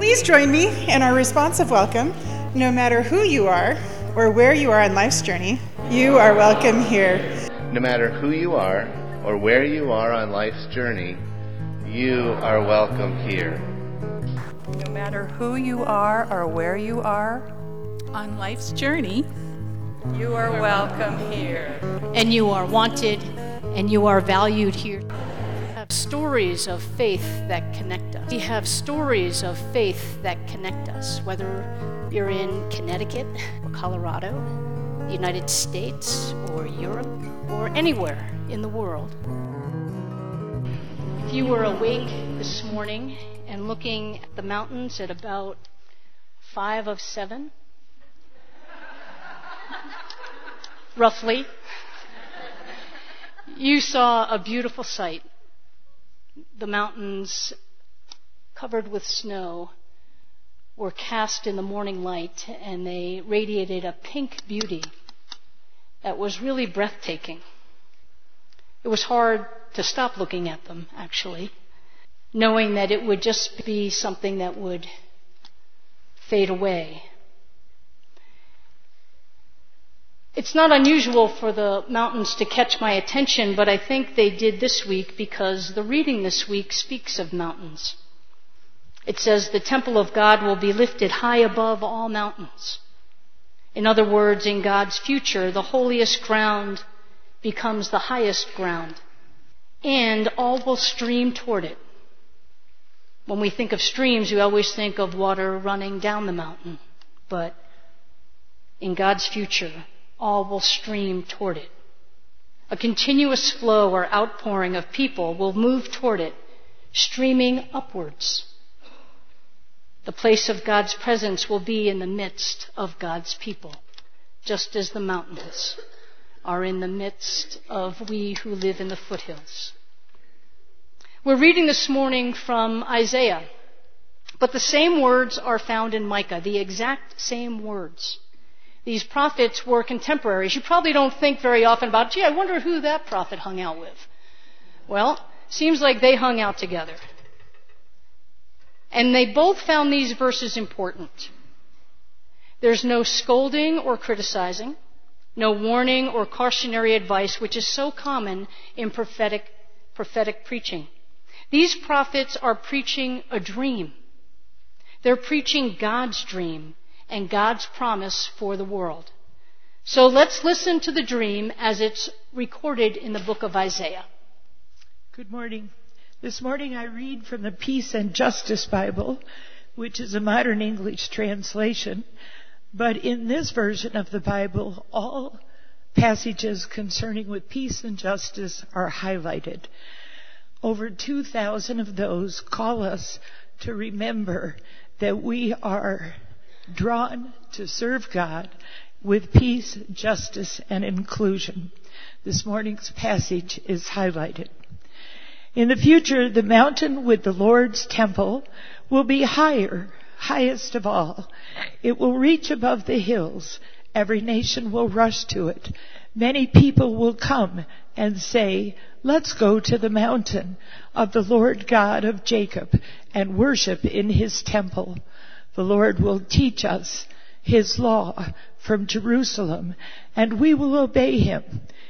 Please join me in our responsive welcome. No matter who you are or where you are on life's journey, you are welcome here. No matter who you are or where you are on life's journey, you are welcome here. No matter who you are or where you are on life's journey, you are welcome here. And you are wanted and you are valued here. Stories of faith that connect us. We have stories of faith that connect us, whether you're in Connecticut or Colorado, the United States or Europe or anywhere in the world. If you were awake this morning and looking at the mountains at about five of seven, roughly, you saw a beautiful sight. The mountains covered with snow were cast in the morning light and they radiated a pink beauty that was really breathtaking. It was hard to stop looking at them, actually, knowing that it would just be something that would fade away. It's not unusual for the mountains to catch my attention, but I think they did this week because the reading this week speaks of mountains. It says, The temple of God will be lifted high above all mountains. In other words, in God's future, the holiest ground becomes the highest ground, and all will stream toward it. When we think of streams, we always think of water running down the mountain, but in God's future, all will stream toward it. A continuous flow or outpouring of people will move toward it, streaming upwards. The place of God's presence will be in the midst of God's people, just as the mountains are in the midst of we who live in the foothills. We're reading this morning from Isaiah, but the same words are found in Micah, the exact same words. These prophets were contemporaries. You probably don't think very often about, gee, I wonder who that prophet hung out with. Well, seems like they hung out together. And they both found these verses important. There's no scolding or criticizing, no warning or cautionary advice, which is so common in prophetic, prophetic preaching. These prophets are preaching a dream. They're preaching God's dream and God's promise for the world. So let's listen to the dream as it's recorded in the book of Isaiah. Good morning. This morning I read from the Peace and Justice Bible, which is a modern English translation. But in this version of the Bible, all passages concerning with peace and justice are highlighted. Over 2,000 of those call us to remember that we are drawn to serve God with peace, justice, and inclusion. This morning's passage is highlighted. In the future, the mountain with the Lord's temple will be higher, highest of all. It will reach above the hills. Every nation will rush to it. Many people will come and say, let's go to the mountain of the Lord God of Jacob and worship in his temple. The Lord will teach us his law from Jerusalem and we will obey him.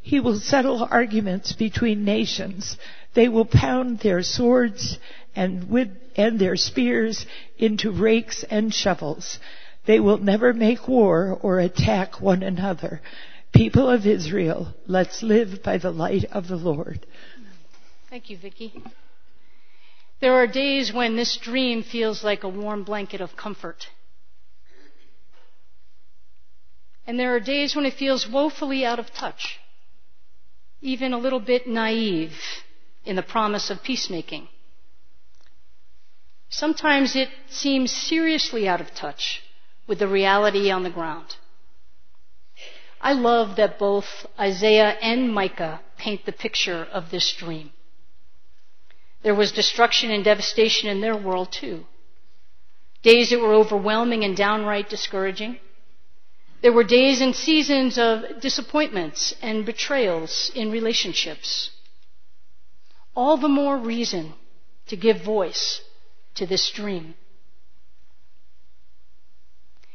He will settle arguments between nations. They will pound their swords and with, and their spears into rakes and shovels. They will never make war or attack one another. People of Israel, let's live by the light of the Lord. Thank you, Vicki. There are days when this dream feels like a warm blanket of comfort. And there are days when it feels woefully out of touch, even a little bit naive in the promise of peacemaking. Sometimes it seems seriously out of touch with the reality on the ground. I love that both Isaiah and Micah paint the picture of this dream. There was destruction and devastation in their world too. Days that were overwhelming and downright discouraging. There were days and seasons of disappointments and betrayals in relationships. All the more reason to give voice to this dream.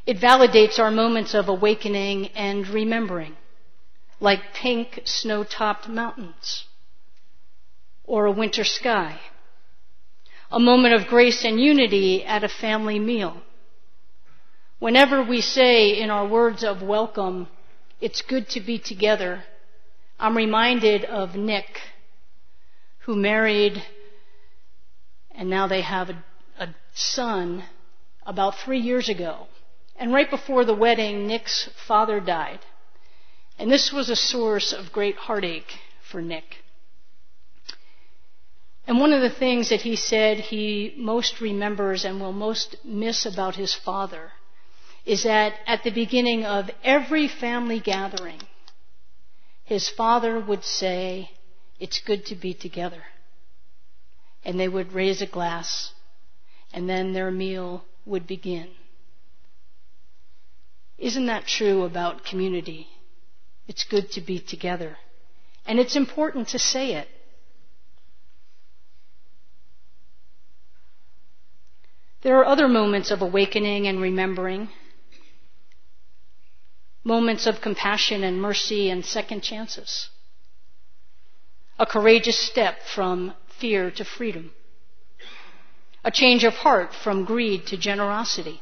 It validates our moments of awakening and remembering, like pink snow topped mountains or a winter sky. A moment of grace and unity at a family meal. Whenever we say in our words of welcome, it's good to be together, I'm reminded of Nick, who married, and now they have a, a son about three years ago. And right before the wedding, Nick's father died. And this was a source of great heartache for Nick. And one of the things that he said he most remembers and will most miss about his father is that at the beginning of every family gathering, his father would say, It's good to be together. And they would raise a glass, and then their meal would begin. Isn't that true about community? It's good to be together. And it's important to say it. There are other moments of awakening and remembering, moments of compassion and mercy and second chances, a courageous step from fear to freedom, a change of heart from greed to generosity,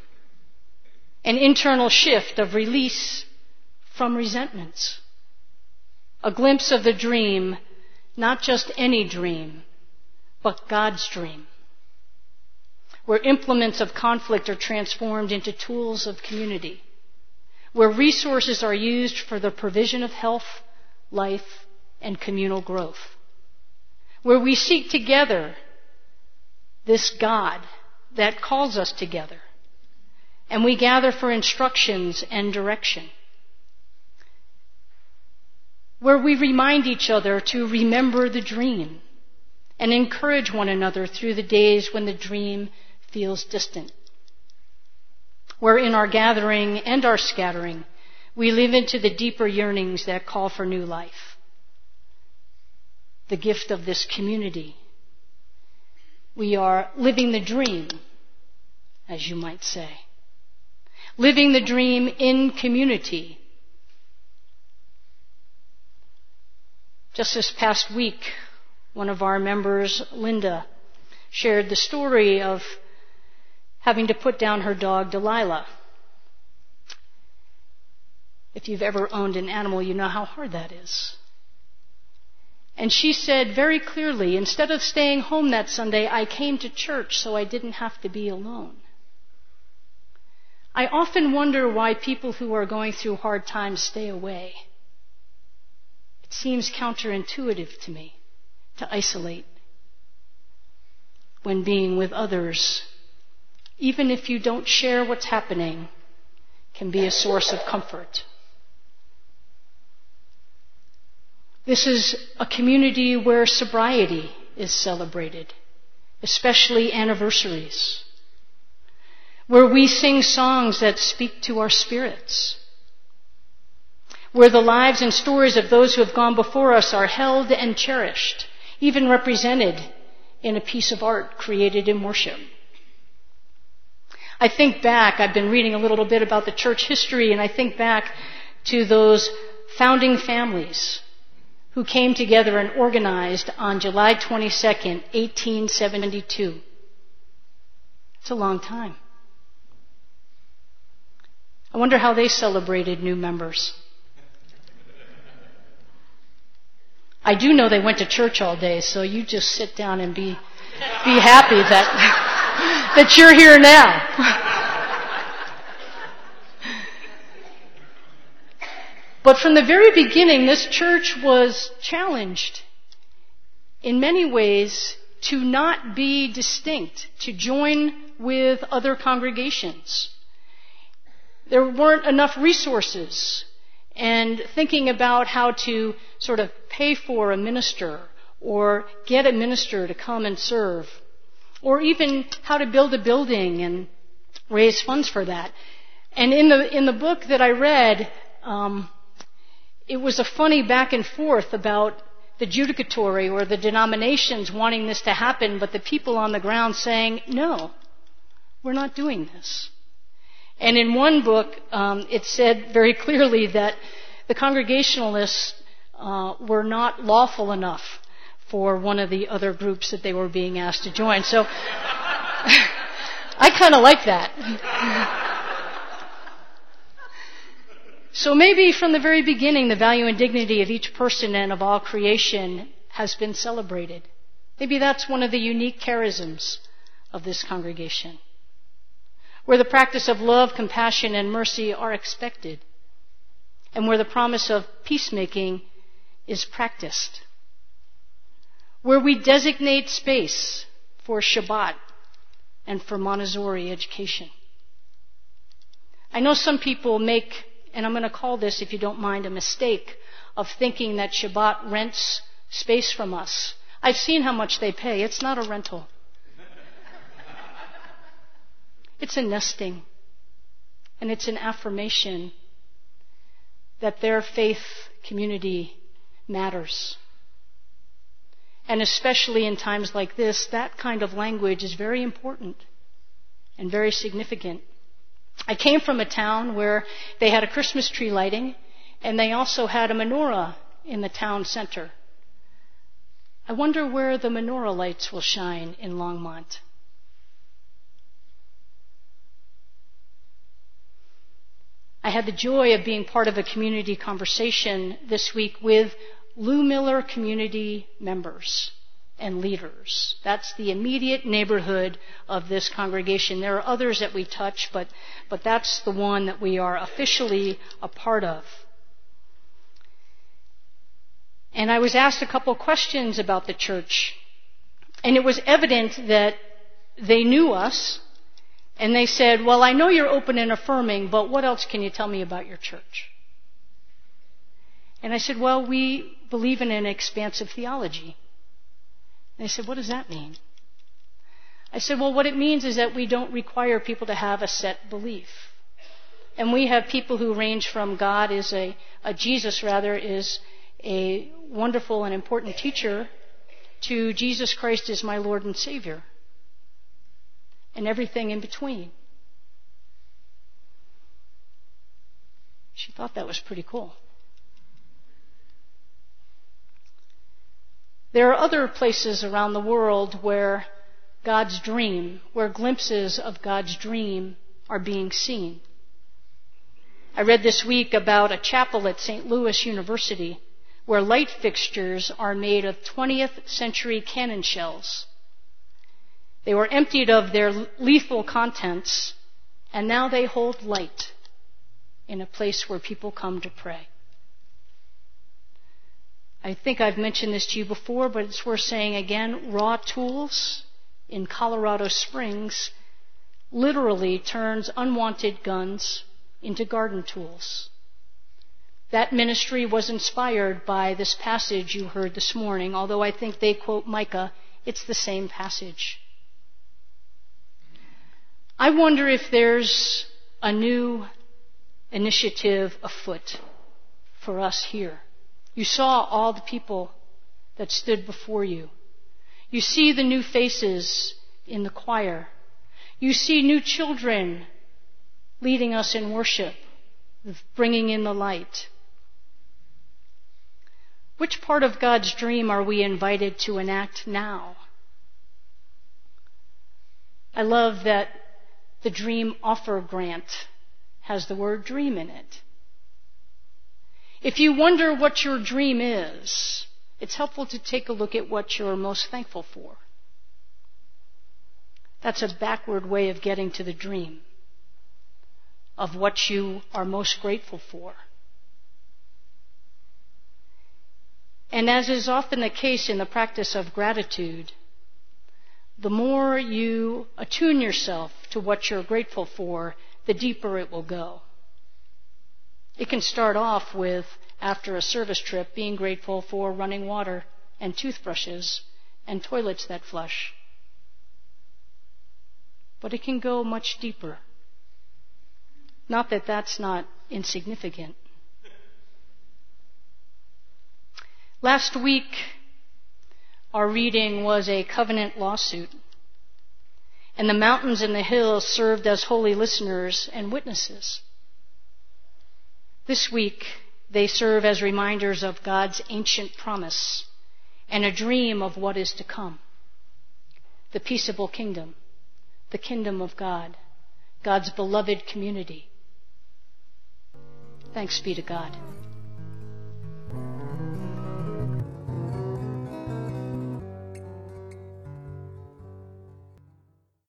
an internal shift of release from resentments, a glimpse of the dream, not just any dream, but God's dream where implements of conflict are transformed into tools of community, where resources are used for the provision of health, life, and communal growth, where we seek together this God that calls us together, and we gather for instructions and direction. Where we remind each other to remember the dream and encourage one another through the days when the dream feels distant. Where in our gathering and our scattering, we live into the deeper yearnings that call for new life. The gift of this community. We are living the dream, as you might say. Living the dream in community. Just this past week, one of our members, Linda, shared the story of having to put down her dog Delilah. If you've ever owned an animal, you know how hard that is. And she said very clearly, instead of staying home that Sunday, I came to church so I didn't have to be alone. I often wonder why people who are going through hard times stay away. It seems counterintuitive to me to isolate when being with others even if you don't share what's happening, can be a source of comfort. This is a community where sobriety is celebrated, especially anniversaries, where we sing songs that speak to our spirits, where the lives and stories of those who have gone before us are held and cherished, even represented in a piece of art created in worship. I think back, I've been reading a little bit about the church history, and I think back to those founding families who came together and organized on July 22nd, 1872. It's a long time. I wonder how they celebrated new members. I do know they went to church all day, so you just sit down and be, be happy that that you're here now. but from the very beginning, this church was challenged in many ways to not be distinct, to join with other congregations. There weren't enough resources and thinking about how to sort of pay for a minister or get a minister to come and serve or even how to build a building and raise funds for that. And in the in the book that I read, um, it was a funny back and forth about the judicatory or the denominations wanting this to happen, but the people on the ground saying, "No, we're not doing this." And in one book, um, it said very clearly that the Congregationalists uh, were not lawful enough for one of the other groups that they were being asked to join. So I kind of like that. so maybe from the very beginning, the value and dignity of each person and of all creation has been celebrated. Maybe that's one of the unique charisms of this congregation, where the practice of love, compassion, and mercy are expected, and where the promise of peacemaking is practiced, where we designate space for Shabbat and for Montessori education. I know some people make, and I'm going to call this, if you don't mind, a mistake of thinking that Shabbat rents space from us. I've seen how much they pay. It's not a rental. It's a nesting. And it's an affirmation that their faith community matters. And especially in times like this, that kind of language is very important and very significant. I came from a town where they had a Christmas tree lighting and they also had a menorah in the town center. I wonder where the menorah lights will shine in Longmont. I had the joy of being part of a community conversation this week with Lou Miller community members and leaders. That's the immediate neighborhood of this congregation. There are others that we touch, but, but that's the one that we are officially a part of. And I was asked a couple questions about the church. And it was evident that they knew us. And they said, Well, I know you're open and affirming, but what else can you tell me about your church? And I said, Well, we believe in an expansive theology. They said, What does that mean? I said, Well, what it means is that we don't require people to have a set belief. And we have people who range from God is a, a Jesus rather is a wonderful and important teacher to Jesus Christ is my Lord and Savior. And everything in between. She thought that was pretty cool. There are other places around the world where God's dream, where glimpses of God's dream are being seen. I read this week about a chapel at St. Louis University where light fixtures are made of 20th century cannon shells. They were emptied of their lethal contents, and now they hold light in a place where people come to pray. I think I've mentioned this to you before, but it's worth saying again. Raw Tools in Colorado Springs literally turns unwanted guns into garden tools. That ministry was inspired by this passage you heard this morning, although I think they quote Micah, it's the same passage. I wonder if there's a new initiative afoot for us here. You saw all the people that stood before you. You see the new faces in the choir. You see new children leading us in worship, bringing in the light. Which part of God's dream are we invited to enact now? I love that the Dream Offer Grant has the word dream in it. If you wonder what your dream is, it's helpful to take a look at what you're most thankful for. That's a backward way of getting to the dream of what you are most grateful for. And as is often the case in the practice of gratitude, the more you attune yourself to what you're grateful for, the deeper it will go. It can start off with, after a service trip, being grateful for running water and toothbrushes and toilets that flush. But it can go much deeper. Not that that's not insignificant. Last week, our reading was a covenant lawsuit. and the mountains and the hills served as holy listeners and witnesses. This week, they serve as reminders of God's ancient promise and a dream of what is to come. The peaceable kingdom, the kingdom of God, God's beloved community. Thanks be to God.